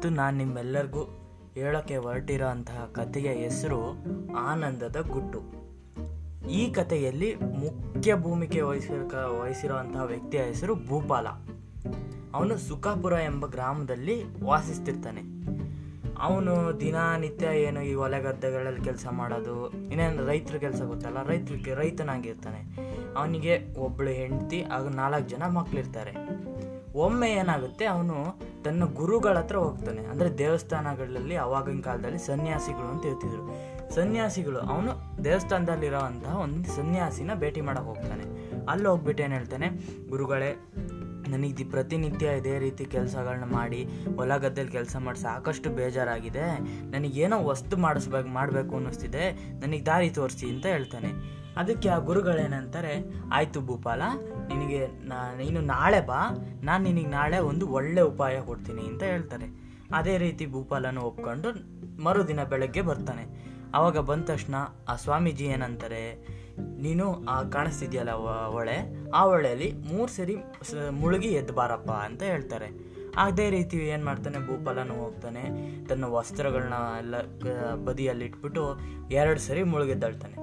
ಇವತ್ತು ನಾನು ನಿಮ್ಮೆಲ್ಲರಿಗೂ ಹೇಳೋಕ್ಕೆ ಹೊರಟಿರೋ ಅಂತಹ ಕಥೆಯ ಹೆಸರು ಆನಂದದ ಗುಟ್ಟು. ಈ ಕಥೆಯಲ್ಲಿ ಮುಖ್ಯ ಭೂಮಿಕೆ ವಹಿಸಿರ ವಹಿಸಿರುವಂತಹ ವ್ಯಕ್ತಿಯ ಹೆಸರು ಭೂಪಾಲ. ಅವನು ಸುಖಾಪುರ ಎಂಬ ಗ್ರಾಮದಲ್ಲಿ ವಾಸಿಸ್ತಿರ್ತಾನೆ. ಅವನು ದಿನನಿತ್ಯ ಏನು ಈ ಹೊಲ ಗದ್ದೆಗಳಲ್ಲಿ ಕೆಲಸ ಮಾಡೋದು, ಇನ್ನೇನು ರೈತರ ಕೆಲಸ ಗೊತ್ತಲ್ಲ ರೈತರಿಗೆ ರೈತನಾಗಿರ್ತಾನೆ. ಅವನಿಗೆ ಒಬ್ಬಳು ಹೆಂಡತಿ ಹಾಗೂ ನಾಲ್ಕು ಜನ ಮಕ್ಕಳಿರ್ತಾರೆ ಒಮ್ಮೆ ಏನಾಗುತ್ತೆ, ಅವನು ತನ್ನ ಗುರುಗಳ ಹತ್ರ ಹೋಗ್ತಾನೆ. ಅಂದರೆ ದೇವಸ್ಥಾನಗಳಲ್ಲಿ ಅವಾಗಿನ ಕಾಲದಲ್ಲಿ ಸನ್ಯಾಸಿಗಳು ಅಂತ ಹೇಳ್ತಿದ್ರು. ಸನ್ಯಾಸಿಗಳು, ಅವನು ದೇವಸ್ಥಾನದಲ್ಲಿರೋವಂತಹ ಒಂದು ಸನ್ಯಾಸಿನ ಭೇಟಿ ಮಾಡೋಕೆ ಹೋಗ್ತಾನೆ. ಅಲ್ಲಿ ಹೋಗ್ಬಿಟ್ಟು ಏನು ಹೇಳ್ತಾನೆ, ಗುರುಗಳೇ, ನನಗೆ ಪ್ರತಿನಿತ್ಯ ಇದೇ ರೀತಿ ಕೆಲಸಗಳನ್ನ ಮಾಡಿ ಹೊಲ ಗದ್ದೆಲಿ ಕೆಲಸ ಮಾಡಿ ಸಾಕಷ್ಟು ಬೇಜಾರಾಗಿದೆ. ನನಗೇನೋ ವಸ್ತು ಮಾಡಿಸ್ಬೇಕು ಮಾಡಬೇಕು ಅನ್ನಿಸ್ತಿದೆ. ನನಗೆ ದಾರಿ ತೋರಿಸಿ ಅಂತ ಹೇಳ್ತಾನೆ. ಅದಕ್ಕೆ ಆ ಗುರುಗಳೇನಂತಾರೆ, ಆಯಿತು ಭೂಪಾಲ, ನಿನಗೆ ನಾ, ನೀನು ನಾಳೆ ಬಾ, ನಾನು ನಿನಗೆ ನಾಳೆ ಒಂದು ಒಳ್ಳೆ ಉಪಾಯ ಕೊಡ್ತೀನಿ ಅಂತ ಹೇಳ್ತಾರೆ. ಅದೇ ರೀತಿ ಭೂಪಾಲನ ಒಪ್ಕೊಂಡು ಮರುದಿನ ಬೆಳಗ್ಗೆ ಬರ್ತಾನೆ. ಆವಾಗ ಬಂದ ತಕ್ಷಣ ಆ ಸ್ವಾಮೀಜಿ ಏನಂತಾರೆ, ನೀನು ಆ ಕಾಣಿಸ್ತಿದ್ಯಲ್ಲ ಹೊಳೆ ಆ ಹೊಳೆಯಲ್ಲಿ ಮೂರು ಸರಿ ಮುಳುಗಿ ಎದ್ದು ಬಾರಪ್ಪ ಅಂತ ಹೇಳ್ತಾರೆ. ಅದೇ ರೀತಿ ಏನು ಮಾಡ್ತಾನೆ, ಭೂಪಾಲನು ಹೋಗ್ತಾನೆ, ತನ್ನ ವಸ್ತ್ರಗಳನ್ನ ಎಲ್ಲ ಬದಿಯಲ್ಲಿ ಇಟ್ಬಿಟ್ಟು ಎರಡು ಸರಿ ಮುಳುಗೆದ್ದಾಳ್ತಾನೆ.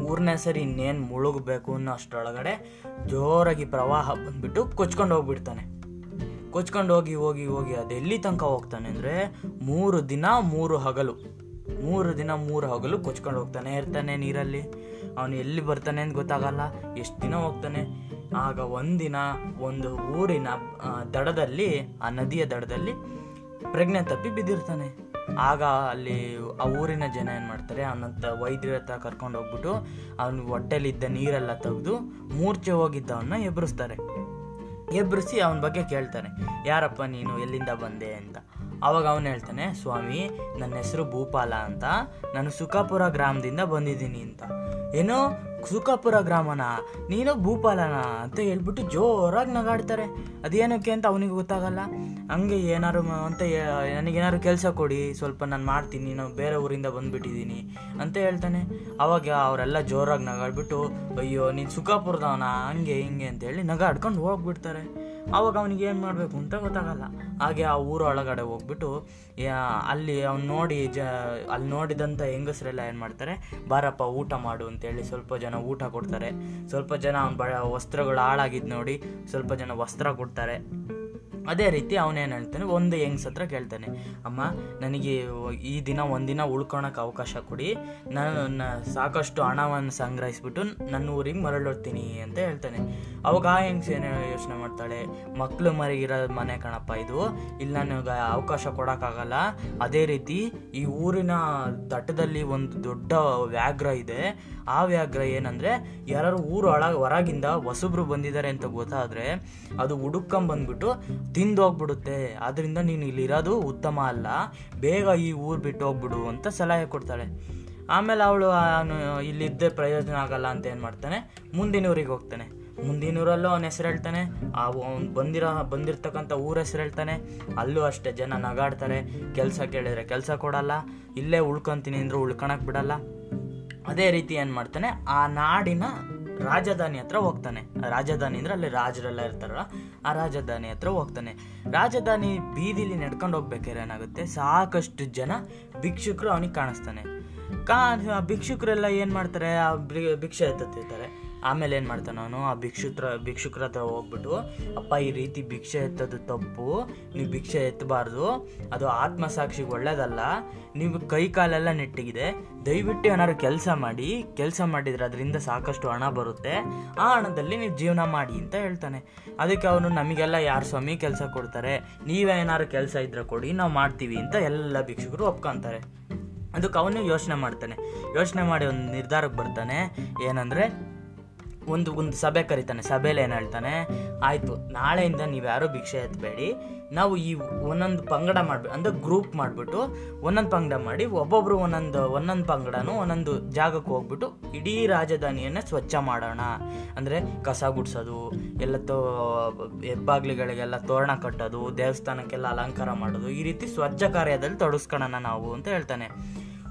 ಮೂರನೇ ಸರಿ ಇನ್ನೇನು ಮುಳುಗಬೇಕು ಅನ್ನೋ ಅಷ್ಟರೊಳಗಡೆ ಜೋರಾಗಿ ಪ್ರವಾಹ ಬಂದ್ಬಿಟ್ಟು ಕೊಚ್ಕೊಂಡು ಹೋಗ್ಬಿಡ್ತಾನೆ. ಕೊಚ್ಕೊಂಡು ಹೋಗಿ ಹೋಗಿ ಹೋಗಿ ಅದು ಎಲ್ಲಿ ತನಕ ಹೋಗ್ತಾನೆ ಅಂದರೆ ಮೂರು ದಿನ ಮೂರು ಹಗಲು. ಮೂರು ದಿನ ಮೂರು ಹಗಲು ಕೊಚ್ಕೊಂಡು ಹೋಗ್ತಾನೆ ಇರ್ತಾನೆ ನೀರಲ್ಲಿ. ಅವನು ಎಲ್ಲಿ ಬರ್ತಾನೆ ಅಂತ ಗೊತ್ತಾಗಲ್ಲ. ಎಷ್ಟು ದಿನ ಹೋಗ್ತಾನೆ? ಆಗ ಒಂದಿನ ಒಂದು ಊರಿನ ದಡದಲ್ಲಿ, ಆ ನದಿಯ ದಡದಲ್ಲಿ ಪ್ರಜ್ಞೆ ತಪ್ಪಿ ಬಿದ್ದಿರ್ತಾನೆ. ಆಗ ಅಲ್ಲಿ ಆ ಊರಿನ ಜನ ಏನು ಮಾಡ್ತಾರೆ ಅವನಂತ ವೈದ್ಯರ ಹತ್ರ ಕರ್ಕೊಂಡು ಹೋಗ್ಬಿಟ್ಟು ಅವನ ಹೊಟ್ಟೆಲಿದ್ದ ನೀರೆಲ್ಲ ತೆಗೆದು ಮೂರ್ಛೆ ಹೋಗಿದ್ದವನ್ನ ಎಬ್ಬರಿಸ್ತಾರೆ ಎಬ್ಬರಿಸಿ ಅವನ ಬಗ್ಗೆ ಕೇಳ್ತಾರೆ, ಯಾರಪ್ಪ ನೀನು ಎಲ್ಲಿಂದ ಬಂದೆ ಅಂತ? ಅವಾಗ ಅವನು ಹೇಳ್ತಾನೆ, ಸ್ವಾಮಿ, ನನ್ನ ಹೆಸರು ಭೂಪಾಲ ಅಂತ, ನಾನು ಸುಖಾಪುರ ಗ್ರಾಮದಿಂದ ಬಂದಿದ್ದೀನಿ ಅಂತ. ಏನು? ಸುಖಾಪುರ ಗ್ರಾಮನ, ನೀನು ಭೂಪಾಲನ ಅಂತ ಹೇಳ್ಬಿಟ್ಟು ಜೋರಾಗಿ ನಗಾಡ್ತಾರೆ. ಅದೇನಕ್ಕೆ ಅಂತ ಅವನಿಗೆ ಗೊತ್ತಾಗಲ್ಲ. ಹಂಗೆ ಏನಾರು ಅಂತ ನನಗೇನಾರು ಕೆಲಸ ಕೊಡಿ, ಸ್ವಲ್ಪ ನಾನು ಮಾಡ್ತೀನಿ, ನಾನು ಬೇರೆ ಊರಿಂದ ಬಂದುಬಿಟ್ಟಿದ್ದೀನಿ ಅಂತ ಹೇಳ್ತಾನೆ. ಅವಾಗ ಅವರೆಲ್ಲ ಜೋರಾಗಿ ನಗಾಡ್ಬಿಟ್ಟು, ಅಯ್ಯೋ, ನೀನು ಸುಖಾಪುರದವನ ಹಂಗೆ, ಹಿಂಗೆ ಅಂತ ಹೇಳಿ ನಗಾಡ್ಕೊಂಡು ಹೋಗ್ಬಿಡ್ತಾರೆ. ಅವಾಗ ಅವನಿಗೆ ಏನು ಮಾಡಬೇಕು ಅಂತ ಗೊತ್ತಾಗಲ್ಲ. ಹಾಗೆ ಆ ಊರ ಒಳಗಡೆ ಹೋಗ್ಬಿಟ್ಟು ಅಲ್ಲಿ ಅವ್ನು ನೋಡಿ ಜ, ಅಲ್ಲಿ ನೋಡಿದಂಥ ಹೆಂಗಸರೆಲ್ಲ ಏನು ಮಾಡ್ತಾರೆ, ಬಾರಪ್ಪ ಊಟ ಮಾಡು ಅಂತೇಳಿ ಸ್ವಲ್ಪ ಜನ ಊಟ ಕೊಡ್ತಾರೆ. ಸ್ವಲ್ಪ ಜನ ಅವ್ನ ಬ, ವಸ್ತ್ರಗಳು ಹಾಳಾಗಿದ್ದು ನೋಡಿ ಸ್ವಲ್ಪ ಜನ ವಸ್ತ್ರ ಕೊಡ್ತಾರೆ. ಅದೇ ರೀತಿ ಅವನೇನು ಹೇಳ್ತಾನೆ, ಒಂದು ಹೆಂಗ್ಸ್ ಹತ್ರ ಕೇಳ್ತಾನೆ, ಅಮ್ಮ, ನನಗೆ ಈ ದಿನ ಒಂದಿನ ಉಳ್ಕೊಳಕ್ಕೆ ಅವಕಾಶ ಕೊಡಿ, ನಾನು ಸಾಕಷ್ಟು ಹಣವನ್ನು ಸಂಗ್ರಹಿಸ್ಬಿಟ್ಟು ನನ್ನ ಊರಿಗೆ ಮರಳೋಡ್ತೀನಿ ಅಂತ ಹೇಳ್ತಾನೆ. ಅವಾಗ ಆ ಹೆಂಗ್ಸ್ ಏನು ಯೋಚನೆ ಮಾಡ್ತಾಳೆ ಮಕ್ಕಳು ಮರಿಗಿರೋ ಮನೆ ಕಣಪ್ಪ ಇದು, ಇಲ್ಲಿ ನನಗೆ ಅವಕಾಶ ಕೊಡೋಕ್ಕಾಗಲ್ಲ, ಅದೇ ರೀತಿ ಈ ಊರಿನ ತಟದಲ್ಲಿ ಒಂದು ದೊಡ್ಡ ವ್ಯಾಘ್ರ ಇದೆ ಆ ವ್ಯಾಘ್ರ ಏನಂದ್ರೆ ಯಾರು ಊರು ಒಳ ಹೊರಗಿಂದ ಹೊಸಬ್ರು ಬಂದಿದ್ದಾರೆ ಅಂತ ಗೊತ್ತಾದ್ರೆ ಅದು ಹುಡುಕೊಂಬಂದ್ಬಿಟ್ಟು ತಿಂದು ಹೋಗ್ಬಿಡುತ್ತೆ ಆದ್ರಿಂದ ನೀನು ಇಲ್ಲಿರೋದು ಉತ್ತಮ ಅಲ್ಲ, ಬೇಗ ಈ ಊರು ಬಿಟ್ಟು ಹೋಗ್ಬಿಡು ಅಂತ ಸಲಹೆ ಕೊಡ್ತಾಳೆ. ಆಮೇಲೆ ಅವಳು ಇಲ್ಲಿದ್ದೇ ಪ್ರಯೋಜನ ಆಗಲ್ಲ ಅಂತ ಏನು ಮಾಡ್ತಾನೆ? ಮುಂದಿನ ಊರಿಗೆ ಹೋಗ್ತಾನೆ. ಮುಂದಿನ ಊರಲ್ಲೂ ಅವನ ಹೆಸರು ಹೇಳ್ತಾನೆ. ಆ ಬಂದಿರೋ, ಬಂದಿರತಕ್ಕಂಥ ಊರ ಹೆಸರು ಹೇಳ್ತಾನೆ. ಅಲ್ಲೂ ಅಷ್ಟೇ ಜನ ನಗಾಡ್ತಾರೆ. ಕೆಲಸ ಕೇಳಿದ್ರೆ ಕೆಲಸ ಕೊಡಲ್ಲ. ಇಲ್ಲೇ ಉಳ್ಕೊಂತೀನಿ ಅಂದ್ರೆ ಉಳ್ಕೊಳಕ್ ಬಿಡಲ್ಲ. ಅದೇ ರೀತಿ ಏನು ಮಾಡ್ತಾನೆ, ಆ ನಾಡಿನ ರಾಜಧಾನಿ ಹತ್ರ ಹೋಗ್ತಾನೆ. ರಾಜಧಾನಿ ಅಂದ್ರೆ ಅಲ್ಲಿ ರಾಜರೆಲ್ಲ ಇರ್ತಾರಲ್ಲ, ಆ ರಾಜಧಾನಿ ಹತ್ರ ಹೋಗ್ತಾನೆ. ರಾಜಧಾನಿ ಬೀದಿಲಿ ನಡ್ಕೊಂಡು ಹೋಗ್ಬೇಕಾದ್ರೆ ಏನಾಗುತ್ತೆ, ಸಾಕಷ್ಟು ಜನ ಭಿಕ್ಷುಕರು ಅವನಿಗೆ ಕಾಣಿಸ್ತಾನೆ. ಕಾ, ಭಿಕ್ಷುಕರೆಲ್ಲ ಏನು ಮಾಡ್ತಾರೆ, ಆ ಭಿಕ್ಷೆ ಎತ್ತುತ್ತಿರ್ತಾರೆ. ಆಮೇಲೆ ಏನು ಮಾಡ್ತಾನೆ ಅವನು ಆ ಭಿಕ್ಷುತ್ರ, ಭಿಕ್ಷುಕ್ರ ಹತ್ರ ಹೋಗ್ಬಿಟ್ಟು, ಅಪ್ಪ, ಈ ರೀತಿ ಭಿಕ್ಷೆ ಎತ್ತೋದು ತಪ್ಪು, ನೀವು ಭಿಕ್ಷೆ ಎತ್ತಬಾರ್ದು ಅದು ಆತ್ಮಸಾಕ್ಷಿಗೆ ಒಳ್ಳೇದಲ್ಲ, ನೀವು ಕೈ ಕಾಲೆಲ್ಲ ನೆಟ್ಟಿಗಿದೆ, ದಯವಿಟ್ಟು ಏನಾದ್ರು ಕೆಲಸ ಮಾಡಿ, ಕೆಲಸ ಮಾಡಿದರೆ ಅದರಿಂದ ಸಾಕಷ್ಟು ಹಣ ಬರುತ್ತೆ, ಆ ಹಣದಲ್ಲಿ ನೀವು ಜೀವನ ಮಾಡಿ, ಅಂತ ಹೇಳ್ತಾನೆ. ಅದಕ್ಕೆ ಅವನು, ನಮಗೆಲ್ಲ ಯಾರು ಸ್ವಾಮಿ ಕೆಲಸ ಕೊಡ್ತಾರೆ, ನೀವೇ ಏನಾದ್ರು ಕೆಲಸ ಇದ್ರೆ ಕೊಡಿ, ನಾವು ಮಾಡ್ತೀವಿ, ಅಂತ ಎಲ್ಲ ಭಿಕ್ಷುಕರು ಒಪ್ಕೊಂತಾರೆ. ಅದಕ್ಕೆ ಅವನು ಯೋಚನೆ ಮಾಡ್ತಾನೆ. ಯೋಚನೆ ಮಾಡಿ ಒಂದು ನಿರ್ಧಾರಕ್ಕೆ ಬರ್ತಾನೆ. ಏನಂದರೆ ಒಂದು ಒಂದು ಸಭೆ ಕರಿತಾನೆ ಸಭೆಯಲ್ಲಿ ಏನು ಹೇಳ್ತಾನೆ? ಆಯಿತು, ನಾಳೆಯಿಂದ ನೀವು ಯಾರೂ ಭಿಕ್ಷೆ ಎತ್ತಬೇಡಿ ನಾವು ಈ ಒಂದೊಂದು ಪಂಗಡ ಮಾಡ್ಬೇಕು ಅಂದರೆ ಗ್ರೂಪ್ ಮಾಡಿಬಿಟ್ಟು ಒಂದೊಂದು ಪಂಗಡ ಮಾಡಿ ಒಬ್ಬೊಬ್ಬರು ಒಂದೊಂದು ಒಂದೊಂದು ಪಂಗಡನೂ ಒಂದೊಂದು ಜಾಗಕ್ಕೆ ಹೋಗ್ಬಿಟ್ಟು ಇಡೀ ರಾಜಧಾನಿಯನ್ನು ಸ್ವಚ್ಛ ಮಾಡೋಣ. ಅಂದರೆ ಕಸ ಗುಡಿಸೋದು, ಎಲ್ಲ ತೋ, ಹೆಬ್ಬಾಗ್ಲಿಗಳಿಗೆಲ್ಲ ತೋರಣ ಕಟ್ಟೋದು, ದೇವಸ್ಥಾನಕ್ಕೆಲ್ಲ ಅಲಂಕಾರ ಮಾಡೋದು, ಈ ರೀತಿ ಸ್ವಚ್ಛ ಕಾರ್ಯದಲ್ಲಿ ತೊಡಗಿಸ್ಕೊಳ್ಳೋಣ ನಾವು ಅಂತ ಹೇಳ್ತಾನೆ.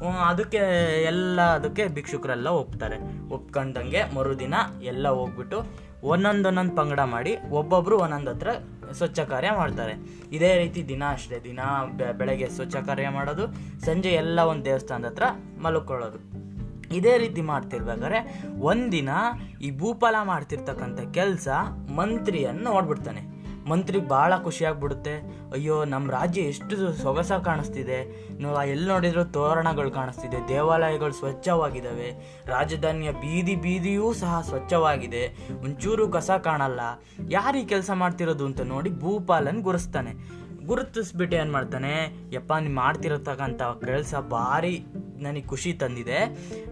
ಅದಕ್ಕೆ ಎಲ್ಲ ಅದಕ್ಕೆ ಭಿಕ್ಷುಕರೆಲ್ಲ ಒಪ್ತಾರೆ. ಒಪ್ಕೊಂಡಂಗೆ ಮರುದಿನ ಎಲ್ಲ ಹೋಗ್ಬಿಟ್ಟು ಒಂದೊಂದೊಂದೊಂದು ಪಂಗಡ ಮಾಡಿ ಒಬ್ಬೊಬ್ಬರು ಒಂದೊಂದು ಹತ್ರ ಸ್ವಚ್ಛ ಕಾರ್ಯ ಮಾಡ್ತಾರೆ. ಇದೇ ರೀತಿ ದಿನ ಅಷ್ಟೇ, ದಿನ ಬೆಳಗ್ಗೆ ಸ್ವಚ್ಛ ಕಾರ್ಯ ಮಾಡೋದು, ಸಂಜೆ ಎಲ್ಲ ಒಂದು ದೇವಸ್ಥಾನದ ಹತ್ರ ಮಲ್ಕೊಳ್ಳೋದು. ಇದೇ ರೀತಿ ಮಾಡ್ತಿರ್ಬೇಕಾದ್ರೆ ಒಂದಿನ ಈ ಭೂಪಾಲ ಮಾಡ್ತಿರ್ತಕ್ಕಂಥ ಕೆಲಸ ಮಂತ್ರಿಯನ್ನು ನೋಡ್ಬಿಡ್ತಾನೆ. ಮಂತ್ರಿಗೆ ಭಾಳ ಖುಷಿಯಾಗ್ಬಿಡುತ್ತೆ. ಅಯ್ಯೋ ನಮ್ಮ ರಾಜ್ಯ ಎಷ್ಟು ಸೊಗಸ ಕಾಣಿಸ್ತಿದೆ. ನೀವು ಎಲ್ಲಿ ನೋಡಿದ್ರು ತೋರಣಗಳು ಕಾಣಿಸ್ತಿದೆ, ದೇವಾಲಯಗಳು ಸ್ವಚ್ಛವಾಗಿದ್ದಾವೆ ರಾಜಧಾನಿಯ ಬೀದಿ ಬೀದಿಯೂ ಸಹ ಸ್ವಚ್ಛವಾಗಿದೆ, ಒಂಚೂರು ಕಸ ಕಾಣಲ್ಲ. ಯಾರು ಕೆಲಸ ಮಾಡ್ತಿರೋದು ಅಂತ ನೋಡಿ ಭೂಪಾಲನ್ ಗುರುಸ್ತಾನೆ. ಗುರುತಿಸ್ಬಿಟ್ಟು ಏನು ಮಾಡ್ತಾನೆ, ಯಪ್ಪ ನೀನು ಮಾಡ್ತಿರತಕ್ಕಂಥ ಕೆಲಸ ಭಾರಿ. ನನಗೆ ಖುಷಿ ತಂದಿದೆ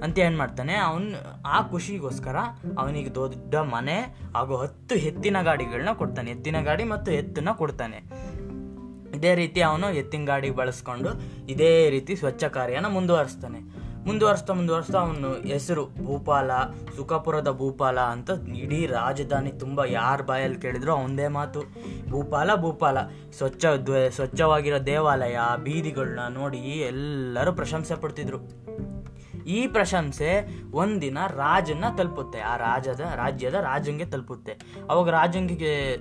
ಅಂತ ಏನು ಮಾಡ್ತಾನೆ, ಅವನು ಆ ಖುಷಿಗೋಸ್ಕರ ಅವನಿಗೆ ದೊಡ್ಡ ಮನೆ ಹಾಗೂ ಹತ್ತು ಎತ್ತಿನ ಗಾಡಿಗಳನ್ನ ಕೊಡ್ತಾನೆ. ಎತ್ತಿನ ಗಾಡಿ ಮತ್ತು ಎತ್ತನ್ನ ಕೊಡ್ತಾನೆ. ಇದೇ ರೀತಿ ಅವನು ಎತ್ತಿನ ಗಾಡಿ ಬಳಸ್ಕೊಂಡು ಇದೇ ರೀತಿ ಸ್ವಚ್ಛ ಕಾರ್ಯನ ಮುಂದುವರಿಸ್ತಾನೆ. ಮುಂದುವರಿಸ್ತಾ ಮುಂದುವರಿಸ್ತಾ ಅವನು ಹೆಸರು ಭೂಪಾಲ, ಸುಖಪುರದ ಭೂಪಾಲ ಅಂತ ಇಡೀ ರಾಜಧಾನಿ ತುಂಬ ಯಾರ ಬಾಯಲ್ಲಿ ಕೇಳಿದ್ರು ಅವನದೇ ಮಾತು. ಭೂಪಾಲ ಭೂಪಾಲ. ಸ್ವಚ್ಛ ಸ್ವಚ್ಛವಾಗಿರೋ ದೇವಾಲಯ ಬೀದಿಗಳನ್ನ ನೋಡಿ ಎಲ್ಲರೂ ಪ್ರಶಂಸೆ ಪಡ್ತಿದ್ರು. ಈ ಪ್ರಶಂಸೆ ಒಂದಿನ ರಾಜನ್ನ ತಲುಪುತ್ತೆ. ಆ ರಾಜದ, ರಾಜ್ಯದ ರಾಜಂಗೆ ತಲುಪುತ್ತೆ. ಅವಾಗ ರಾಜಂಗಿಗೆ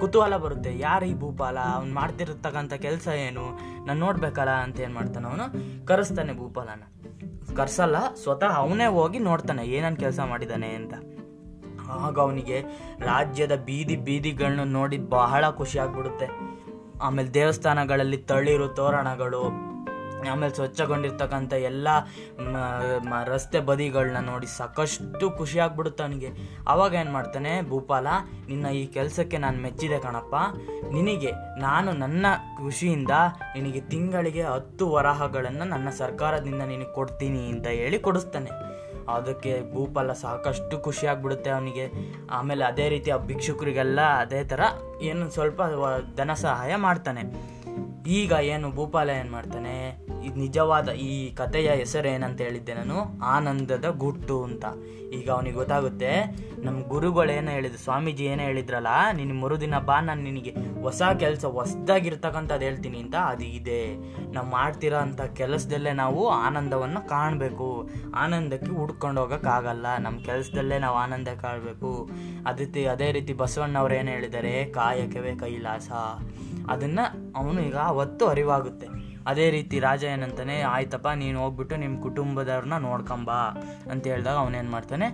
ಕುತೂಹಲ ಬರುತ್ತೆ, ಯಾರು ಈ ಭೂಪಾಲ, ಅವ್ನು ಮಾಡ್ತಿರ್ತಕ್ಕಂಥ ಕೆಲಸ ಏನು, ನಾನು ನೋಡ್ಬೇಕಲ್ಲ ಅಂತ ಏನು ಮಾಡ್ತಾನೆ ಅವನು? ಕರೆಸ್ತಾನೆ ಭೂಪಾಲನ. ಕರ್ಸಲ್ಲ, ಸ್ವತಃ ಅವನೇ ಹೋಗಿ ನೋಡ್ತಾನೆ, ಏನನ್ ಕೆಲಸ ಮಾಡಿದ್ದಾನೆ ಅಂತ. ಆಗ ಅವನಿಗೆ ರಾಜ್ಯದ ಬೀದಿ ಬೀದಿಗಳನ್ನ ನೋಡಿ ಬಹಳ ಖುಷಿ ಆಗ್ಬಿಡುತ್ತೆ. ಆಮೇಲೆ ದೇವಸ್ಥಾನಗಳಲ್ಲಿ ತಳಿರು, ತೋರಣಗಳು ಆಮೇಲೆ ಸ್ವಚ್ಛಗೊಂಡಿರ್ತಕ್ಕಂಥ ಎಲ್ಲ ರಸ್ತೆ ಬದಿಗಳನ್ನ ನೋಡಿ ಸಾಕಷ್ಟು ಖುಷಿ ಆಗ್ಬಿಡುತ್ತೆ ಅವನಿಗೆ. ಅವಾಗ ಏನು ಮಾಡ್ತಾನೆ, ಭೂಪಾಲ, ನಿನ್ನ ಈ ಕೆಲಸಕ್ಕೆ ನಾನು ಮೆಚ್ಚಿದೆ ಕಣಪ್ಪ. ನಿನಗೆ, ನಾನು ನನ್ನ ಖುಷಿಯಿಂದ ನಿನಗೆ ತಿಂಗಳಿಗೆ ಹತ್ತು ವರಹಗಳನ್ನು ನನ್ನ ಸರ್ಕಾರದಿಂದ ನಿನಗೆ ಕೊಡ್ತೀನಿ ಅಂತ ಹೇಳಿ ಕೊಡಿಸ್ತಾನೆ. ಅದಕ್ಕೆ ಭೂಪಾಲ ಸಾಕಷ್ಟು ಖುಷಿ ಆಗ್ಬಿಡುತ್ತೆ ಅವನಿಗೆ. ಆಮೇಲೆ ಅದೇ ರೀತಿ ಆ ಭಿಕ್ಷುಕರಿಗೆಲ್ಲ ಅದೇ ಥರ ಏನು ಸ್ವಲ್ಪ ಧನ ಸಹಾಯ ಮಾಡ್ತಾನೆ. ಈಗ ಏನು ಭೂಪಾಲ ಏನು ಮಾಡ್ತಾನೆ ಇದು ನಿಜವಾದ ಈ ಕಥೆಯ ಹೆಸರು ಏನಂತ ಹೇಳಿದ್ದೆ ನಾನು, ಆನಂದದ ಗುಟ್ಟು ಅಂತ. ಈಗ ಅವನಿಗೆ ಗೊತ್ತಾಗುತ್ತೆ ನಮ್ಮ ಗುರುಗಳು ಏನು ಹೇಳಿದ್ರು ಸ್ವಾಮೀಜಿ ಏನೋ ಹೇಳಿದ್ರಲ್ಲ ನಿನ್ನ ಮರುದಿನ ಬಾ, ನಾನು ನಿನಗೆ ಹೊಸ ಕೆಲಸ ಹೊಸ್ದಾಗಿರ್ತಕ್ಕಂಥದ್ದು ಹೇಳ್ತೀನಿ ಅಂತ, ಅದು ಇದೆ. ನಾವು ಮಾಡ್ತಿರೋ ಅಂಥ ಕೆಲಸದಲ್ಲೇ ನಾವು ಆನಂದವನ್ನು ಕಾಣಬೇಕು. ಆನಂದಕ್ಕೆ ಹುಡ್ಕೊಂಡು ಹೋಗೋಕ್ಕಾಗಲ್ಲ ನಮ್ಮ ಕೆಲಸದಲ್ಲೇ ನಾವು ಆನಂದ ಕಾಣಬೇಕು. ಅದೇ ಅದೇ ರೀತಿ ಬಸವಣ್ಣವ್ರು ಏನು ಹೇಳಿದ್ದಾರೆ, ಕಾಯಕವೇ ಕೈಲಾಸ. ಅದನ್ನು ಅವನು ಈಗ ಅವತ್ತು ಅರಿವಾಗುತ್ತೆ. ಅದೇ ರೀತಿ ರಾಜ ಏನಂತಾನೆ ಆಯ್ತಪ್ಪ, ನೀನು ಹೋಗ್ಬಿಟ್ಟು ನಿಮ್ಮ ಕುಟುಂಬದವ್ರನ್ನ ನೋಡ್ಕೊಂಬಾ ಅಂತ ಹೇಳಿದಾಗ ಅವನೇನು ಮಾಡ್ತಾನೆ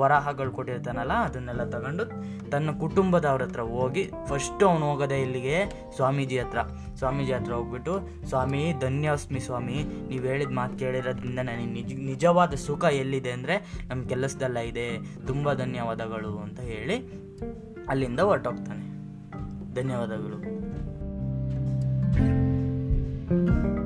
ವರಾಹಗಳು ಕೊಟ್ಟಿರ್ತಾನಲ್ಲ, ಅದನ್ನೆಲ್ಲ ತಗೊಂಡು ತನ್ನ ಕುಟುಂಬದವ್ರ ಹತ್ರ ಹೋಗಿ ಫಸ್ಟು ಅವನು ಹೋಗೋದೇ ಇಲ್ಲಿಗೆ ಸ್ವಾಮೀಜಿ ಹತ್ರ. ಸ್ವಾಮೀಜಿ ಹತ್ರ ಹೋಗ್ಬಿಟ್ಟು, ಸ್ವಾಮಿ, ಧನ್ಯಾಸ್ಮಿ ಸ್ವಾಮಿ, ನೀವು ಹೇಳಿದ ಮಾತು ಕೇಳಿರೋದ್ರಿಂದ ನನಗೆ ನಿಜ, ನಿಜವಾದ ಸುಖ ಎಲ್ಲಿದೆ ಅಂದರೆ ನಮ್ಮ ಕೆಲಸದಲ್ಲ ಇದೆ, ತುಂಬ ಧನ್ಯವಾದಗಳು ಅಂತ ಹೇಳಿ ಅಲ್ಲಿಂದ ಹೊರಟೋಗ್ತಾನೆ. ಧನ್ಯವಾದಗಳು. Thank you.